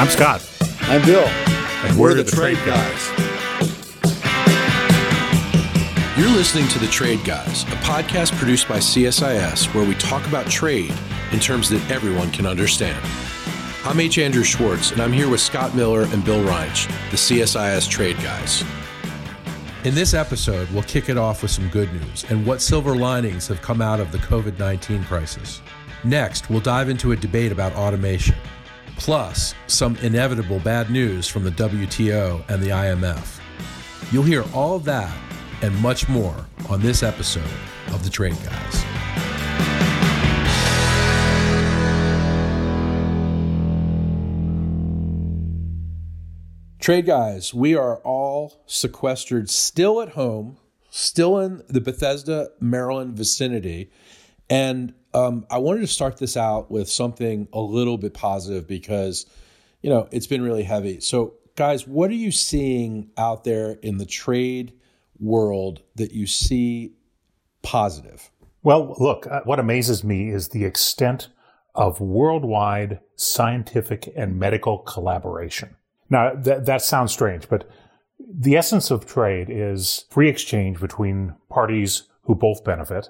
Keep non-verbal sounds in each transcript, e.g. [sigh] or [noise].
I'm Scott. I'm Bill. And we're, we're the, the, Trade, Trade guys. You're listening to The Trade Guys, a podcast produced by CSIS where we talk about trade in terms that everyone can understand. I'm H. Andrew Schwartz, and I'm here with Scott Miller and Bill Reinsch, the CSIS Trade Guys. In this episode, we'll kick it off with some good news and what silver linings have come out of the COVID 19 crisis. Next, we'll dive into a debate about automation, plus some inevitable bad news from the WTO and the IMF. You'll hear all that and much more on this episode of The Trade Guys. Trade Guys, we are all sequestered still at home, still in the Bethesda, Maryland vicinity. And um, I wanted to start this out with something a little bit positive because, you know, it's been really heavy. So, guys, what are you seeing out there in the trade world that you see positive? Well, look, uh, what amazes me is the extent of worldwide scientific and medical collaboration. Now, that, that sounds strange, but the essence of trade is free exchange between parties who both benefit.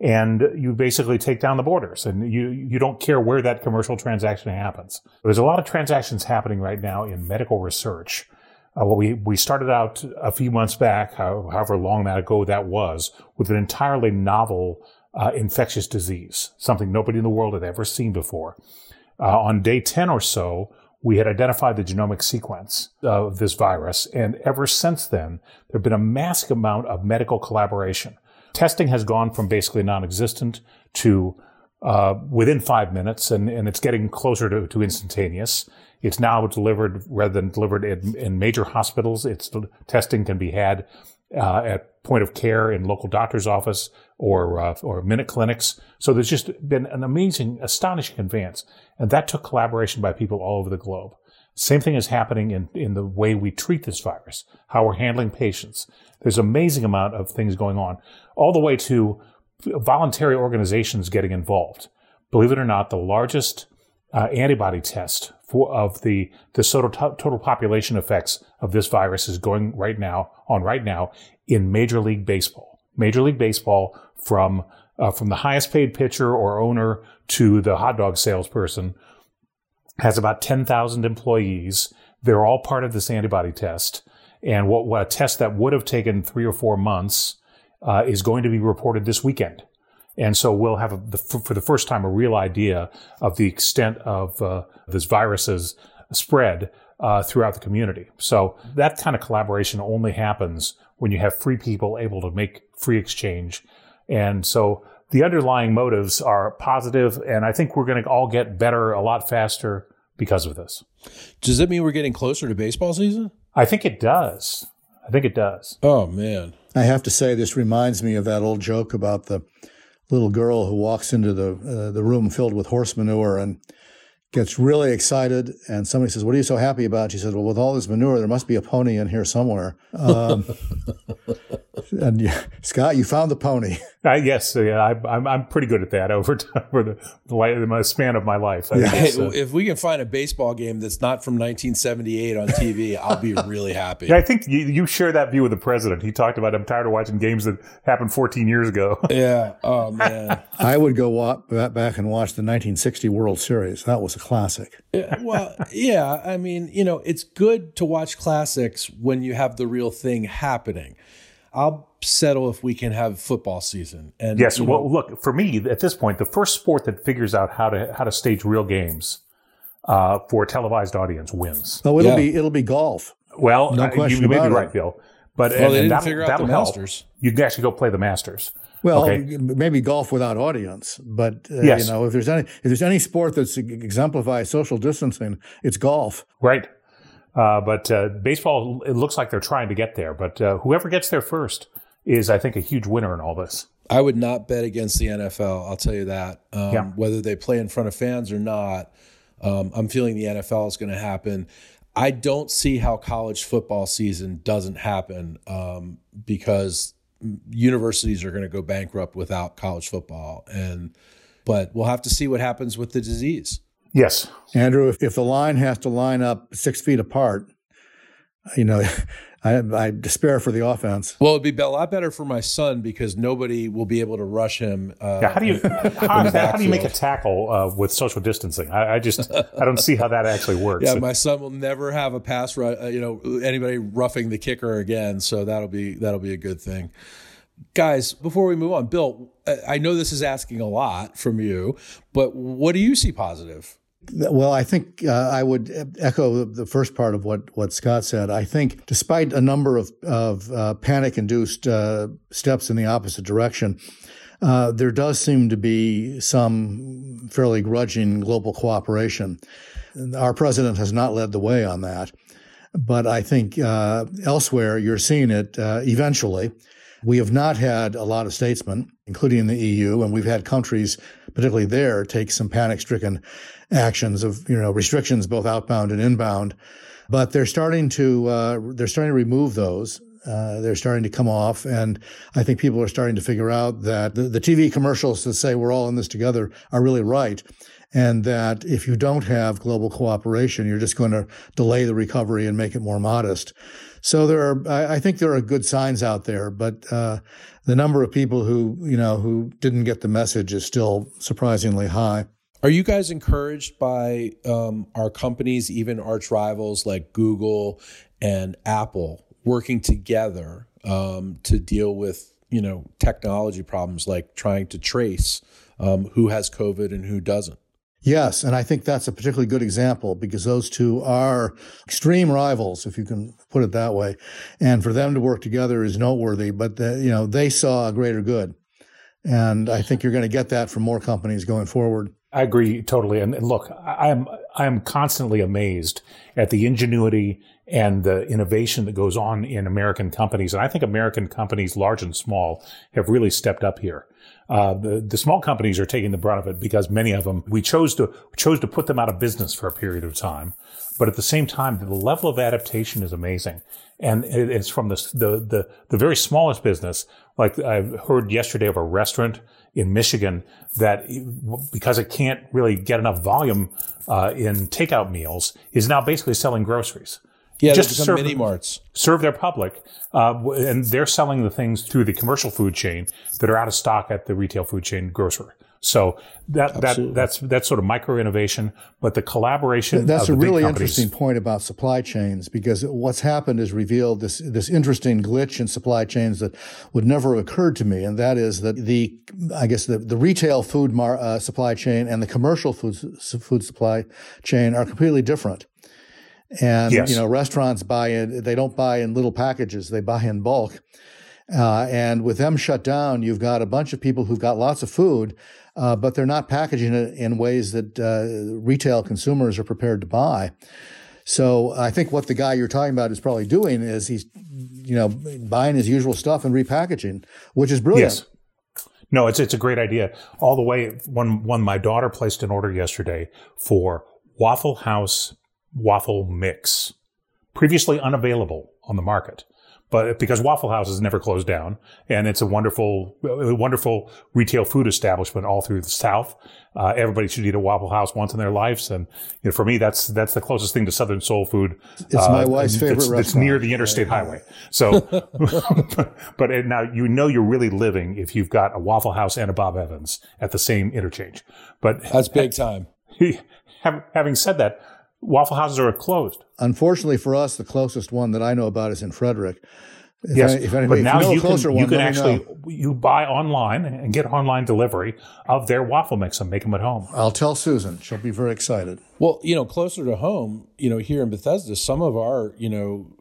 And you basically take down the borders and you, you don't care where that commercial transaction happens. There's a lot of transactions happening right now in medical research uh, well, we, we started out a few months back, however long that ago that was, with an entirely novel uh, infectious disease, something nobody in the world had ever seen before. Uh, on day 10 or so, we had identified the genomic sequence of this virus. And ever since then, there have been a massive amount of medical collaboration. Testing has gone from basically non-existent to uh, within five minutes, and, and it's getting closer to, to instantaneous. It's now delivered rather than delivered in, in major hospitals. It's testing can be had uh, at point of care in local doctor's office or uh, or minute clinics. So there's just been an amazing, astonishing advance, and that took collaboration by people all over the globe. Same thing is happening in, in the way we treat this virus, how we're handling patients. There's amazing amount of things going on, all the way to voluntary organizations getting involved. Believe it or not, the largest uh, antibody test for, of the, the total, total population effects of this virus is going right now on right now in Major League Baseball. Major League Baseball from uh, from the highest paid pitcher or owner to the hot dog salesperson has about 10,000 employees. They're all part of this antibody test. And what, what a test that would have taken three or four months uh, is going to be reported this weekend. And so we'll have, a, the, for the first time, a real idea of the extent of uh, this virus's spread uh, throughout the community. So that kind of collaboration only happens when you have free people able to make free exchange. And so the underlying motives are positive, and I think we're going to all get better a lot faster because of this. Does that mean we're getting closer to baseball season? I think it does. I think it does. Oh man. I have to say this reminds me of that old joke about the little girl who walks into the uh, the room filled with horse manure and gets really excited. And somebody says, "What are you so happy about?" She says, "Well, with all this manure, there must be a pony in here somewhere." Um, [laughs] and you, Scott, you found the pony. [laughs] Uh, yes, yeah, I, am I'm pretty good at that [laughs] over time, over the, the span of my life. Yeah. Hey, uh, if we can find a baseball game that's not from 1978 on TV, I'll be really happy. Yeah, I think you, you share that view with the president. He talked about I'm tired of watching games that happened 14 years ago. [laughs] yeah. Oh man. [laughs] I would go walk, back and watch the 1960 World Series. That was a classic. Yeah, well, yeah. I mean, you know, it's good to watch classics when you have the real thing happening. I'll settle if we can have football season. And yes, know, well, look for me at this point, the first sport that figures out how to how to stage real games uh, for a televised audience wins. Oh, it'll yeah. be it'll be golf. Well, no uh, you, you may be right, Bill. But well, and, they didn't figure out the Masters. Help. You can actually go play the Masters. Well, okay. maybe golf without audience, but uh, yes. you know, if there's any if there's any sport that's exemplifies social distancing, it's golf. Right. Uh, but uh, baseball, it looks like they're trying to get there. But uh, whoever gets there first is, I think, a huge winner in all this. I would not bet against the NFL. I'll tell you that. Um, yeah. Whether they play in front of fans or not, um, I'm feeling the NFL is going to happen. I don't see how college football season doesn't happen um, because universities are going to go bankrupt without college football, and but we'll have to see what happens with the disease. Yes. Andrew, if, if the line has to line up six feet apart, you know, [laughs] I, I, despair for the offense. Well, it'd be a lot better for my son because nobody will be able to rush him. Uh, yeah, how do you [laughs] how, how, do you make a tackle uh, with social distancing? I, I, just I don't see how that actually works. Yeah, my son will never have a pass. Uh, you know, anybody roughing the kicker again. So that'll be that'll be a good thing. Guys, before we move on, Bill, I know this is asking a lot from you, but what do you see positive? Well, I think uh, I would echo the first part of what, what Scott said. I think, despite a number of, of uh, panic induced uh, steps in the opposite direction, uh, there does seem to be some fairly grudging global cooperation. Our president has not led the way on that. But I think uh, elsewhere, you're seeing it uh, eventually. We have not had a lot of statesmen, including in the EU, and we've had countries, particularly there, take some panic stricken actions of you know restrictions both outbound and inbound. But they're starting to uh, they're starting to remove those. Uh, they're starting to come off, and I think people are starting to figure out that the, the TV commercials that say we're all in this together are really right, and that if you don't have global cooperation, you're just going to delay the recovery and make it more modest. So there are, I, I think there are good signs out there, but uh, the number of people who you know who didn't get the message is still surprisingly high. Are you guys encouraged by um, our companies, even arch rivals like Google and Apple, working together um, to deal with you know technology problems like trying to trace um, who has COVID and who doesn't? Yes, and I think that's a particularly good example because those two are extreme rivals, if you can put it that way. And for them to work together is noteworthy, but the, you know, they saw a greater good. And I think you're going to get that from more companies going forward. I agree totally. And, look, I am I am constantly amazed at the ingenuity and the innovation that goes on in American companies. And I think American companies, large and small, have really stepped up here. Uh, the the small companies are taking the brunt of it because many of them we chose to chose to put them out of business for a period of time. But at the same time, the level of adaptation is amazing, and it's from the the the, the very smallest business. Like I heard yesterday of a restaurant in Michigan that because it can't really get enough volume uh, in takeout meals is now basically selling groceries. Yeah, just to serve, mini marts. serve their public, uh, and they're selling the things through the commercial food chain that are out of stock at the retail food chain grocer. So that that that's that's sort of micro innovation, but the collaboration. That's a really interesting point about supply chains because what's happened is revealed this this interesting glitch in supply chains that would never have occurred to me, and that is that the I guess the, the retail food mar, uh, supply chain and the commercial food food supply chain are completely different. And yes. you know, restaurants buy in; they don't buy in little packages; they buy in bulk. Uh, and with them shut down, you've got a bunch of people who've got lots of food, uh, but they're not packaging it in ways that uh, retail consumers are prepared to buy. So I think what the guy you're talking about is probably doing is he's, you know, buying his usual stuff and repackaging, which is brilliant. Yes. No, it's it's a great idea. All the way when when my daughter placed an order yesterday for Waffle House waffle mix, previously unavailable on the market but because Waffle House has never closed down, and it's a wonderful, wonderful retail food establishment all through the South. Uh, everybody should eat a Waffle House once in their lives, and you know, for me, that's that's the closest thing to Southern soul food. It's uh, my wife's favorite restaurant. It's near the interstate highway. So, [laughs] but now you know you're really living if you've got a Waffle House and a Bob Evans at the same interchange. But that's big time. [laughs] having said that, Waffle houses are closed. Unfortunately for us, the closest one that I know about is in Frederick. If yes, any, if anybody, but now you, you can, one, you can actually know. you buy online and get online delivery of their waffle mix and make them at home. I'll tell Susan; she'll be very excited. Well, you know, closer to home, you know, here in Bethesda, some of our you know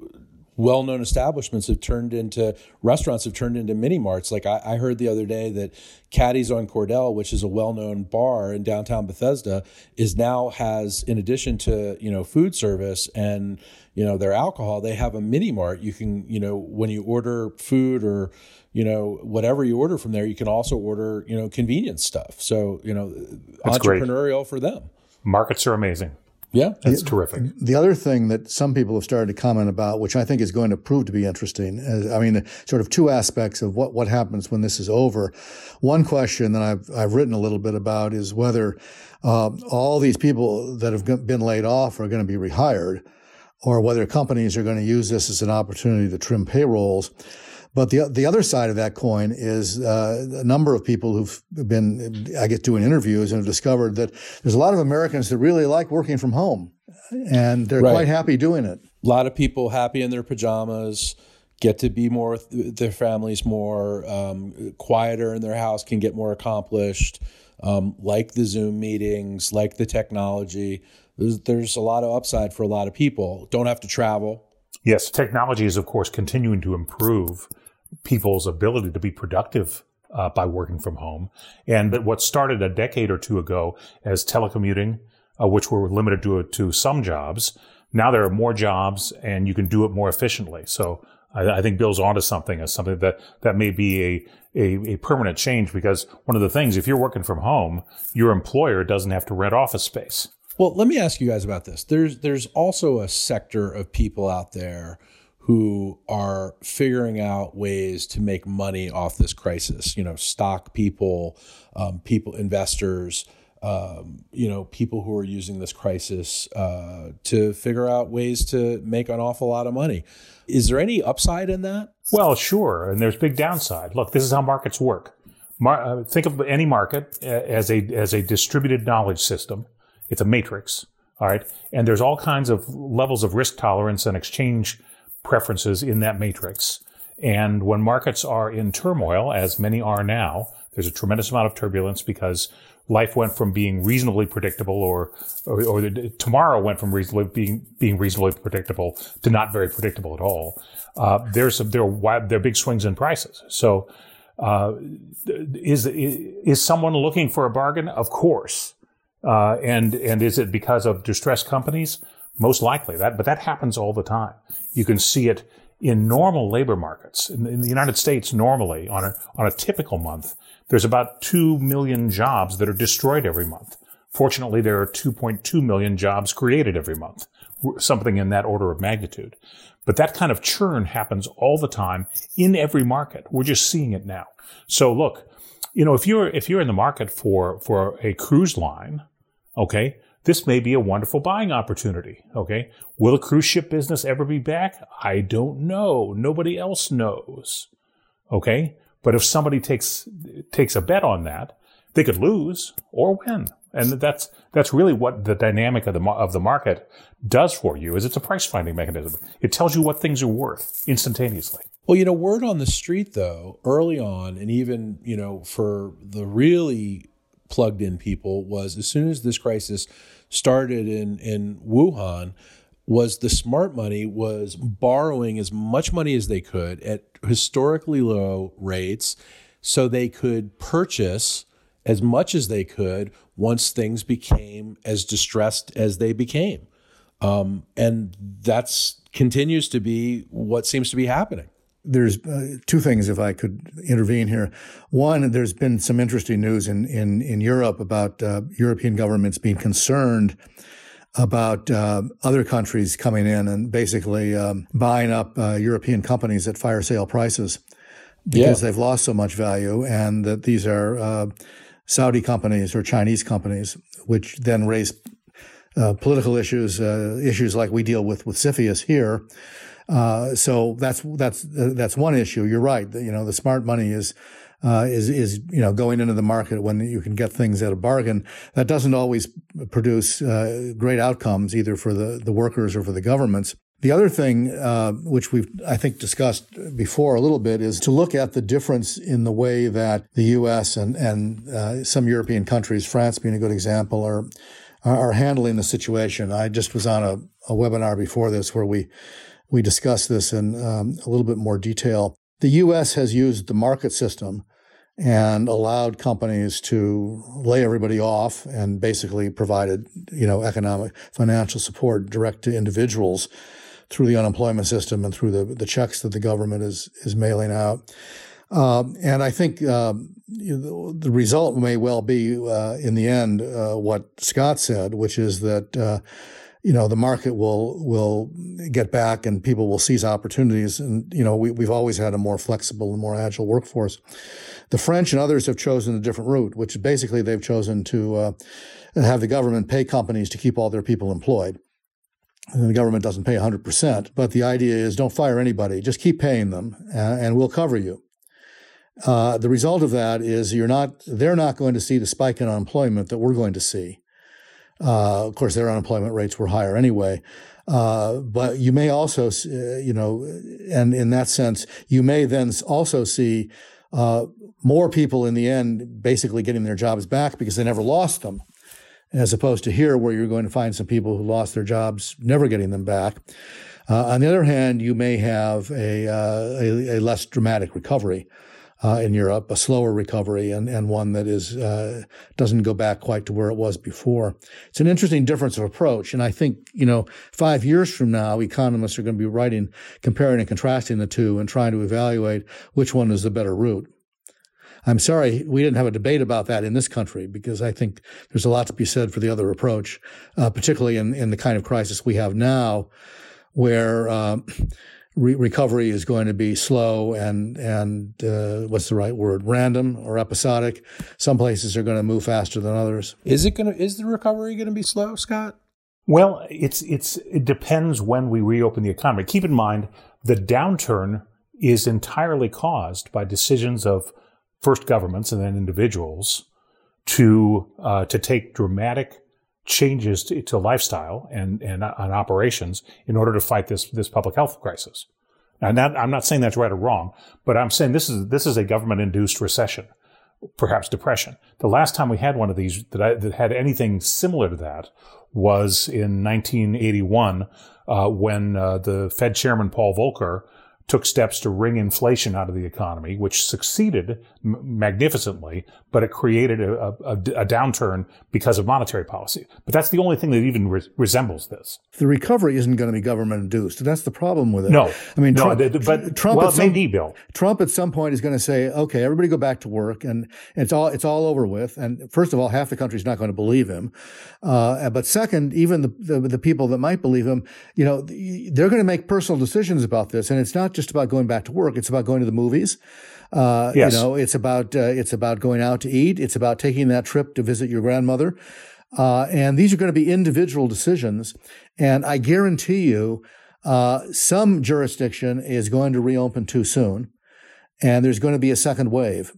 well-known establishments have turned into restaurants have turned into mini marts. Like I, I, heard the other day that Caddies on Cordell, which is a well-known bar in downtown Bethesda, is now has in addition to you know food service and you know their alcohol, they have a mini mart. You can you know when you order food or you know whatever you order from there, you can also order you know convenience stuff. So you know That's entrepreneurial great. for them. Markets are amazing. Yeah, that's the, terrific. The other thing that some people have started to comment about, which I think is going to prove to be interesting, is, I mean, sort of two aspects of what, what happens when this is over. One question that I've, I've written a little bit about is whether uh, all these people that have been laid off are going to be rehired or whether companies are going to use this as an opportunity to trim payrolls. But the the other side of that coin is uh, a number of people who've been, I get doing interviews and have discovered that there's a lot of Americans that really like working from home, and they're right. quite happy doing it. A lot of people happy in their pajamas, get to be more with their families more, um, quieter in their house, can get more accomplished. Um, like the Zoom meetings, like the technology. There's, there's a lot of upside for a lot of people. Don't have to travel. Yes, technology is, of course, continuing to improve people's ability to be productive uh, by working from home. And what started a decade or two ago as telecommuting, uh, which were limited to, to some jobs, now there are more jobs and you can do it more efficiently. So I, I think Bill's onto something as something that, that may be a, a, a, permanent change because one of the things, if you're working from home, your employer doesn't have to rent office space. Well, let me ask you guys about this. There's there's also a sector of people out there who are figuring out ways to make money off this crisis. You know, stock people, um, people, investors. Um, you know, people who are using this crisis uh, to figure out ways to make an awful lot of money. Is there any upside in that? Well, sure, and there's big downside. Look, this is how markets work. Mar- uh, think of any market uh, as a as a distributed knowledge system. It's a matrix, all right, and there's all kinds of levels of risk tolerance and exchange preferences in that matrix. And when markets are in turmoil, as many are now, there's a tremendous amount of turbulence because life went from being reasonably predictable or, or, or the, tomorrow went from reasonably being, being reasonably predictable to not very predictable at all. Uh, there's some, there are, there are big swings in prices. So, uh, is, is someone looking for a bargain? Of course. Uh, and, and is it because of distressed companies? Most likely that, but that happens all the time. You can see it in normal labor markets. In, in, the United States, normally on a, on a typical month, there's about 2 million jobs that are destroyed every month. Fortunately, there are 2.2 million jobs created every month, something in that order of magnitude. But that kind of churn happens all the time in every market. We're just seeing it now. So look, you know, if you're, if you're in the market for, for a cruise line, okay, this may be a wonderful buying opportunity. Okay. Will the cruise ship business ever be back? I don't know. Nobody else knows. Okay. But if somebody takes, takes a bet on that, they could lose or win. And that's, that's really what the dynamic of the, of the market does for you is it's a price finding mechanism. It tells you what things are worth instantaneously. Well, you know, word on the street though, early on, and even, you know, for the really plugged in people was as soon as this crisis started in, in Wuhan, was the smart money was borrowing as much money as they could at historically low rates so they could purchase as much as they could once things became as distressed as they became. Um, and that's continues to be what seems to be happening there's uh, two things, if I could intervene here. One, there's been some interesting news in in, in Europe about uh, European governments being concerned about uh, other countries coming in and basically um, buying up uh, European companies at fire sale prices because yeah. they've lost so much value, and that these are uh, Saudi companies or Chinese companies, which then raise uh, political issues, issues like we deal with with CFIUS here. Uh, so that's that's that's one issue. You're right. You know, the smart money is uh, is is you know going into the market when you can get things at a bargain. That doesn't always produce uh, great outcomes either for the the workers or for the governments. The other thing, uh, which we've I think discussed before a little bit, is to look at the difference in the way that the U.S. and and uh, some European countries, France being a good example, are are handling the situation. I just was on a, a webinar before this where we we discuss this in um, a little bit more detail. The U.S. has used the market system and allowed companies to lay everybody off and basically provided, you know, economic financial support direct to individuals through the unemployment system and through the, the checks that the government is is mailing out. Um, and I think um, the result may well be, uh, in the end, uh, what Scott said, which is that uh, you know the market will will get back and people will seize opportunities. And you know we, we've always had a more flexible and more agile workforce. The French and others have chosen a different route, which basically they've chosen to uh, have the government pay companies to keep all their people employed. And the government doesn't pay 100%, but the idea is don't fire anybody, just keep paying them, uh, and we'll cover you. Uh, the result of that is you're not, they're not going to see the spike in unemployment that we're going to see. Uh, of course, their unemployment rates were higher anyway. Uh, but you may also, uh, you know, and in that sense, you may then also see uh, more people in the end basically getting their jobs back because they never lost them, as opposed to here where you're going to find some people who lost their jobs never getting them back. Uh, on the other hand, you may have a, a, a less dramatic recovery uh, in Europe, a slower recovery and, and one that is uh, doesn't go back quite to where it was before. It's an interesting difference of approach, and I think you know five years from now, economists are going to be writing, comparing and contrasting the two, and trying to evaluate which one is the better route. I'm sorry we didn't have a debate about that in this country because I think there's a lot to be said for the other approach, uh, particularly in, in the kind of crisis we have now, where uh, re- recovery is going to be slow and and uh, what's the right word? Random or episodic. Some places are going to move faster than others. Is it going to? Is the recovery going to be slow, Scott? Well, it's it's it depends when we reopen the economy. Keep in mind the downturn is entirely caused by decisions of first governments and then individuals to uh, to take dramatic changes to, to lifestyle and, and, and operations in order to fight this, this public health crisis. And that, I'm not saying that's right or wrong, but I'm saying this is, this is a government induced recession, perhaps depression. The last time we had one of these that, I, that had anything similar to that was in 1981, uh, when uh, the Fed chairman Paul Volcker took steps to wring inflation out of the economy, which succeeded m- magnificently, but it created a, a, a, downturn because of monetary policy. But that's the only thing that even re- resembles this. The recovery isn't going to be government induced. That's the problem with it. No, I mean, no, Trump, but Trump well, at some, be, Bill. Trump at some point is going to say, "Okay, everybody go back to work," and it's all it's all over with. And first of all, half the country's not going to believe him. Uh, but second, even the, the the people that might believe him, you know, they're going to make personal decisions about this, and it's not just just about going back to work. It's about going to the movies. Uh, yes. You know, it's about uh, it's about going out to eat. It's about taking that trip to visit your grandmother. Uh, and these are going to be individual decisions. And I guarantee you, uh, some jurisdiction is going to reopen too soon, and there's going to be a second wave.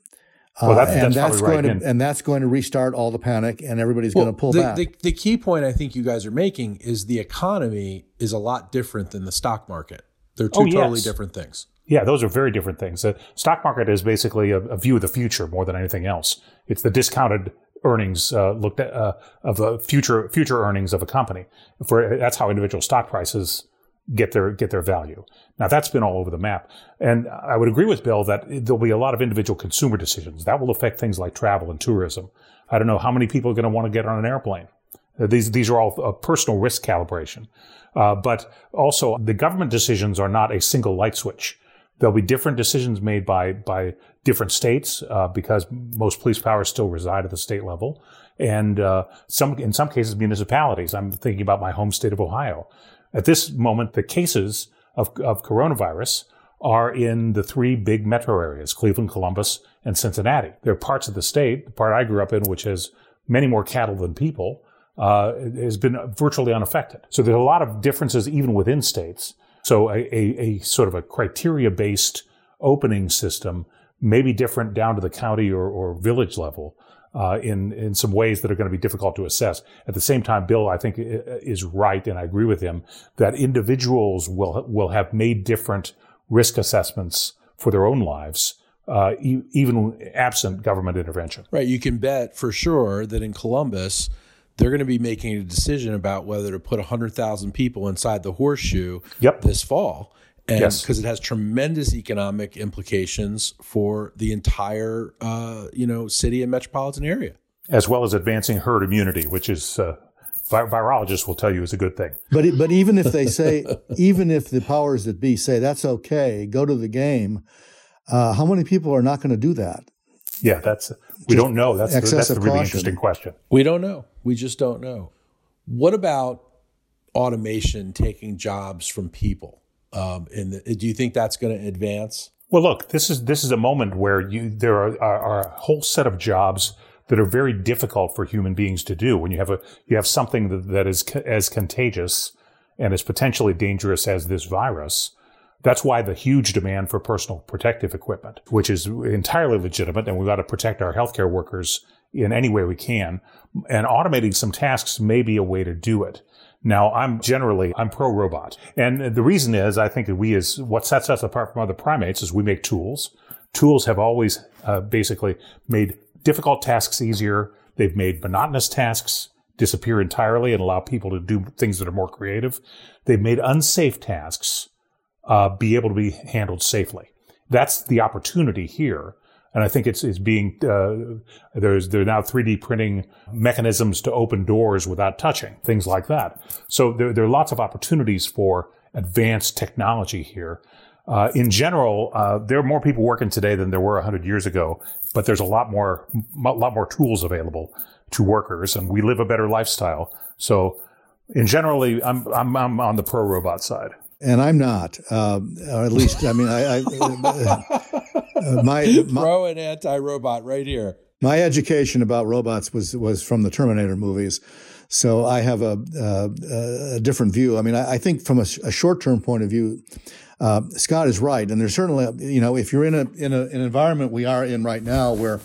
Well, that's, uh, and that's, that's going right. to and that's going to restart all the panic, and everybody's well, going to pull the, back. The, the key point I think you guys are making is the economy is a lot different than the stock market. They're two oh, totally yes. different things. Yeah, those are very different things. The stock market is basically a, a view of the future more than anything else. It's the discounted earnings uh, looked at uh, of the future future earnings of a company. For that's how individual stock prices get their get their value. Now that's been all over the map, and I would agree with Bill that there'll be a lot of individual consumer decisions that will affect things like travel and tourism. I don't know how many people are going to want to get on an airplane. These these are all a personal risk calibration. Uh, but also, the government decisions are not a single light switch. There'll be different decisions made by by different states uh, because most police powers still reside at the state level, and uh, some in some cases municipalities. I'm thinking about my home state of Ohio. At this moment, the cases of, of coronavirus are in the three big metro areas: Cleveland, Columbus, and Cincinnati. There are parts of the state, the part I grew up in, which has many more cattle than people, uh, has been virtually unaffected. So there's a lot of differences even within states. So a, a, a sort of a criteria based opening system may be different down to the county or, or village level. Uh, in in some ways that are going to be difficult to assess. At the same time, Bill, I think is right, and I agree with him that individuals will will have made different risk assessments for their own lives, uh, even absent government intervention. Right. You can bet for sure that in Columbus, they're going to be making a decision about whether to put 100,000 people inside the horseshoe yep. this fall. And yes. because it has tremendous economic implications for the entire, uh, you know, city and metropolitan area, as well as advancing herd immunity, which is uh, virologists will tell you is a good thing. But but even if they say, [laughs] even if the powers that be say that's okay, go to the game, Uh, how many people are not going to do that? Yeah, that's we don't know. That's the, that's the really caution. interesting question. We don't know. We just don't know. What about automation taking jobs from people? Um, and the, do you think that's going to advance? Well, look, this is this is a moment where you there are, are, are a whole set of jobs that are very difficult for human beings to do when you have a you have something that, that is ca- as contagious and as potentially dangerous as this virus. That's why the huge demand for personal protective equipment, which is entirely legitimate, and we've got to protect our healthcare workers in any way we can. And automating some tasks may be a way to do it. Now, I'm generally, I'm pro robot. And the reason is I think that we as, what sets us apart from other primates is we make tools. Tools have always uh, basically made difficult tasks easier. They've made monotonous tasks disappear entirely and allow people to do things that are more creative. They've made unsafe tasks uh, be able to be handled safely. That's the opportunity here. And I think it's, it's being, uh, there's, there are now 3D printing mechanisms to open doors without touching, things like that. So there, there are lots of opportunities for advanced technology here. Uh, in general, uh, there are more people working today than there were 100 years ago, but there's a lot more, a lot more tools available to workers, and we live a better lifestyle. So, in generally, I'm I'm, I'm on the pro robot side. And I'm not, um, or at least, I mean, I, I [laughs] uh, my, my Pro and anti robot right here. my education about robots was was from the Terminator movies, so I have a, a, a different view. I mean, I, I think from a, a short term point of view, uh, Scott is right, and there's certainly, you know, if you're in a in a, an environment we are in right now where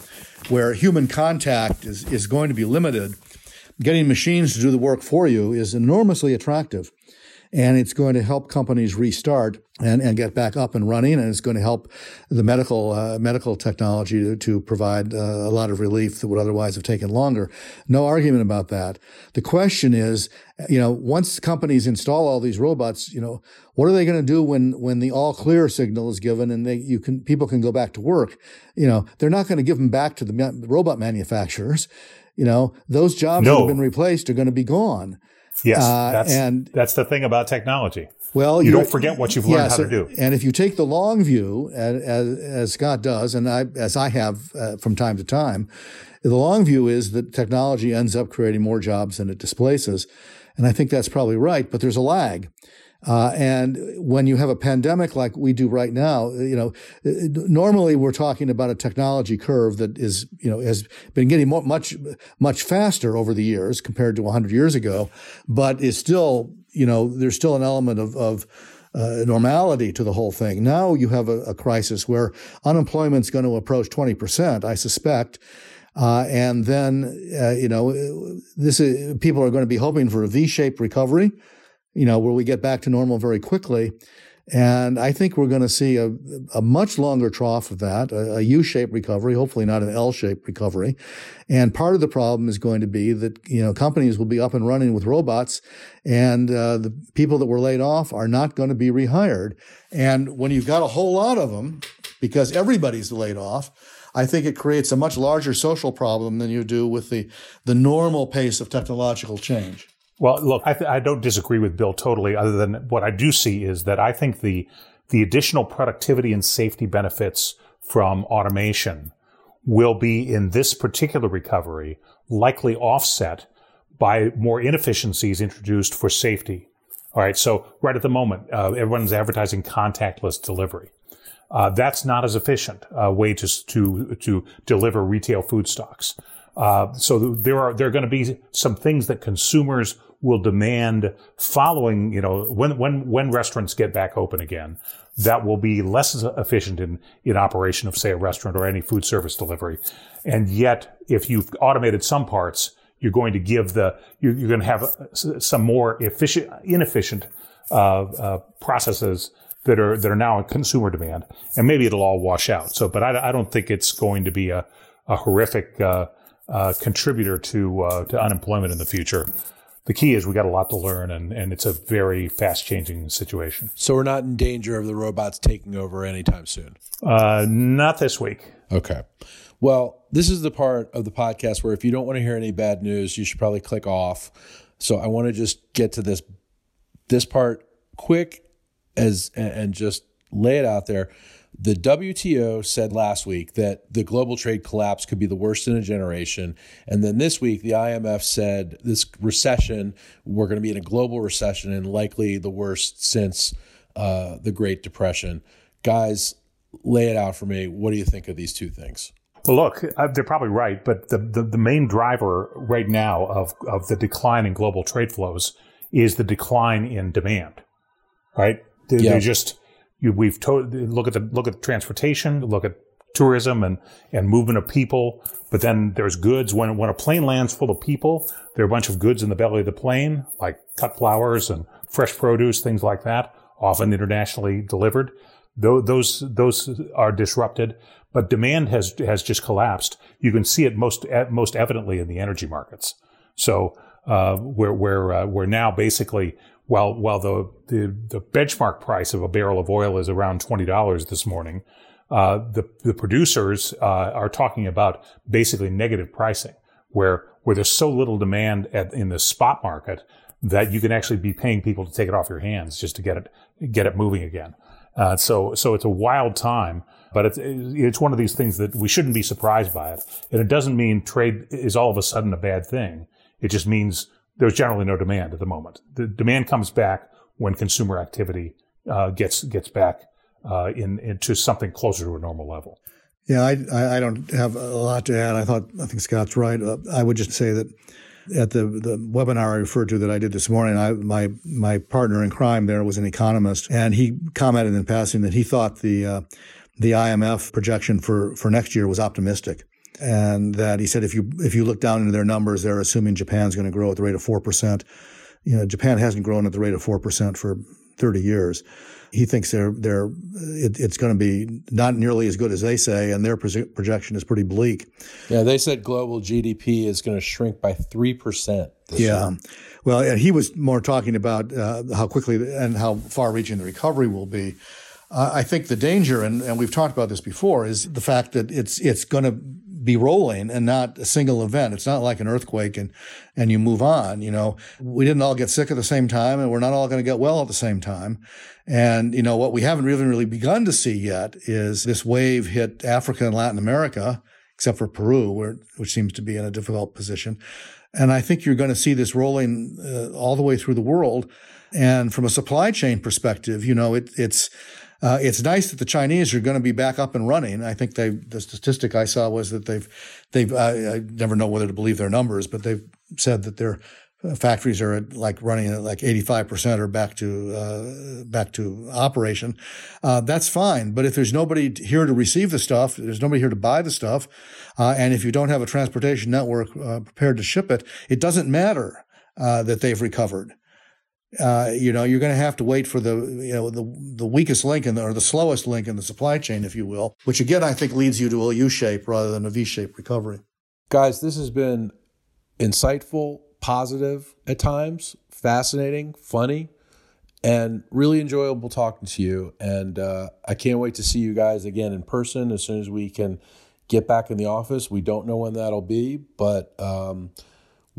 where human contact is is going to be limited, getting machines to do the work for you is enormously attractive. And it's going to help companies restart and, and get back up and running. And it's going to help the medical, uh, medical technology to, to provide uh, a lot of relief that would otherwise have taken longer. No argument about that. The question is, you know, once companies install all these robots, you know, what are they going to do when, when the all clear signal is given and they, you can, people can go back to work? You know, they're not going to give them back to the robot manufacturers. You know, those jobs that have been replaced are going to be gone. Yes, Uh, that's and- that's the thing about technology. Well, You don't forget what you've learned how to do. And if you take the long view, as, as, as Scott does, and I, as I have uh, from time to time, the long view is that technology ends up creating more jobs than it displaces. And I think that's probably right, but there's a lag. Uh, and when you have a pandemic like we do right now, you know, normally we're talking about a technology curve that is, you know, has been getting more, much, much faster over the years compared to 100 years ago, but is still, you know, there's still an element of, of uh, normality to the whole thing. Now you have a, a crisis where unemployment's going to approach 20%, I suspect. Uh, and then, uh, you know, this is, people are going to be hoping for a V-shaped recovery, you know, where we get back to normal very quickly. And I think we're going to see a, a much longer trough of that, a, a U-shaped recovery, hopefully not an L-shaped recovery. And part of the problem is going to be that, you know, companies will be up and running with robots and uh, the people that were laid off are not going to be rehired. And when you've got a whole lot of them, because everybody's laid off, I think it creates a much larger social problem than you do with the, the normal pace of technological change. Well, look, I, th- I don't disagree with Bill totally. Other than what I do see is that I think the the additional productivity and safety benefits from automation will be in this particular recovery likely offset by more inefficiencies introduced for safety. All right, so right at the moment, uh, everyone's advertising contactless delivery. Uh, that's not as efficient a way to to to deliver retail food stocks. Uh, so there are there are going to be some things that consumers will demand following. You know, when when when restaurants get back open again, that will be less efficient in in operation of say a restaurant or any food service delivery. And yet, if you've automated some parts, you're going to give the you're, you're going to have some more efficient inefficient uh, uh, processes that are that are now in consumer demand, and maybe it'll all wash out. So, but I, I don't think it's going to be a, a horrific uh, uh, contributor to uh, to unemployment in the future. The key is we got a lot to learn, and, and it's a very fast changing situation. So we're not in danger of the robots taking over anytime soon. Uh, not this week. Okay. Well, this is the part of the podcast where if you don't want to hear any bad news, you should probably click off. So I want to just get to this this part quick as and just lay it out there. The WTO said last week that the global trade collapse could be the worst in a generation. And then this week, the IMF said this recession, we're going to be in a global recession and likely the worst since uh, the Great Depression. Guys, lay it out for me. What do you think of these two things? Well, look, uh, they're probably right, but the, the, the, main driver right now of, of the decline in global trade flows is the decline in demand, right? They, yeah. they just we've to, look at the look at transportation, look at tourism and and movement of people. But then there's goods. When when a plane lands full of people, there are a bunch of goods in the belly of the plane, like cut flowers and fresh produce, things like that, often internationally delivered. Those those are disrupted, but demand has has just collapsed. You can see it most most evidently in the energy markets. So uh, where where uh, where now basically while while the, the, the benchmark price of a barrel of oil is around twenty dollars this morning, uh, the the producers uh, are talking about basically negative pricing, where where there's so little demand at, in the spot market that you can actually be paying people to take it off your hands just to get it get it moving again. Uh, so so it's a wild time, but it's it's one of these things that we shouldn't be surprised by it, and it doesn't mean trade is all of a sudden a bad thing. It just means there's generally no demand at the moment. The demand comes back when consumer activity uh, gets gets back uh, in into something closer to a normal level. Yeah, I, I don't have a lot to add. I thought I think Scott's right. Uh, I would just say that at the the webinar I referred to that I did this morning, I, my my partner in crime there was an economist, and he commented in passing that he thought the uh, the IMF projection for for next year was optimistic and that he said if you if you look down into their numbers, they're assuming Japan's going to grow at the rate of four percent. You know, Japan hasn't grown at the rate of four percent for 30 years. He thinks they're they're it, it's going to be not nearly as good as they say, and their projection is pretty bleak. Yeah, they said global GDP is going to shrink by three percent. Yeah, year. well, and he was more talking about uh, how quickly and how far-reaching the recovery will be. Uh, I think the danger, and, and we've talked about this before, is the fact that it's it's going to be rolling and not a single event. It's not like an earthquake and, and you move on. You know, we didn't all get sick at the same time and we're not all going to get well at the same time. And, you know, what we haven't really, really begun to see yet is this wave hit Africa and Latin America, except for Peru, where, which seems to be in a difficult position. And I think you're going to see this rolling uh, all the way through the world. And from a supply chain perspective, you know, it, it's, uh, it's nice that the Chinese are going to be back up and running. I think they the statistic I saw was that they've they've I, I never know whether to believe their numbers, but they've said that their uh, factories are at like running at like 85% or back to uh, back to operation. Uh, that's fine, but if there's nobody here to receive the stuff, there's nobody here to buy the stuff, uh, and if you don't have a transportation network uh, prepared to ship it, it doesn't matter that they've recovered uh, you know, you're going to have to wait for the, you know, the, the weakest link in the, or the slowest link in the supply chain, if you will, which again, I think leads you to a U shape rather than a V shape recovery. Guys, this has been insightful, positive at times, fascinating, funny, and really enjoyable talking to you. And uh, I can't wait to see you guys again in person as soon as we can get back in the office. We don't know when that'll be, but, um,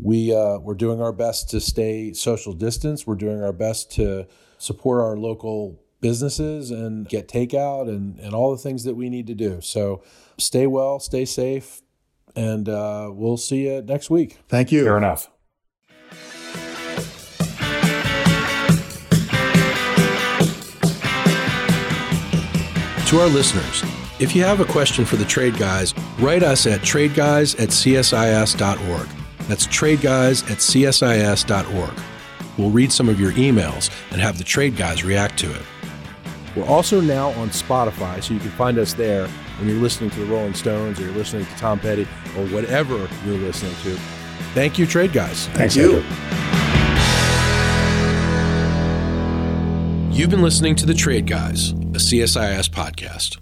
we uh, we're doing our best to stay social distance. We're doing our best to support our local businesses and get takeout and, and all the things that we need to do. So stay well, stay safe, and uh, we'll see you next week. Thank you. Fair enough. To our listeners, if you have a question for the Trade Guys, write us at tradeguys at csis.org. That's tradeguys at csis.org. We'll read some of your emails and have the trade guys react to it. We're also now on Spotify, so you can find us there when you're listening to the Rolling Stones or you're listening to Tom Petty or whatever you're listening to. Thank you, Trade Guys. Thank you. You've been listening to The Trade Guys, a CSIS podcast.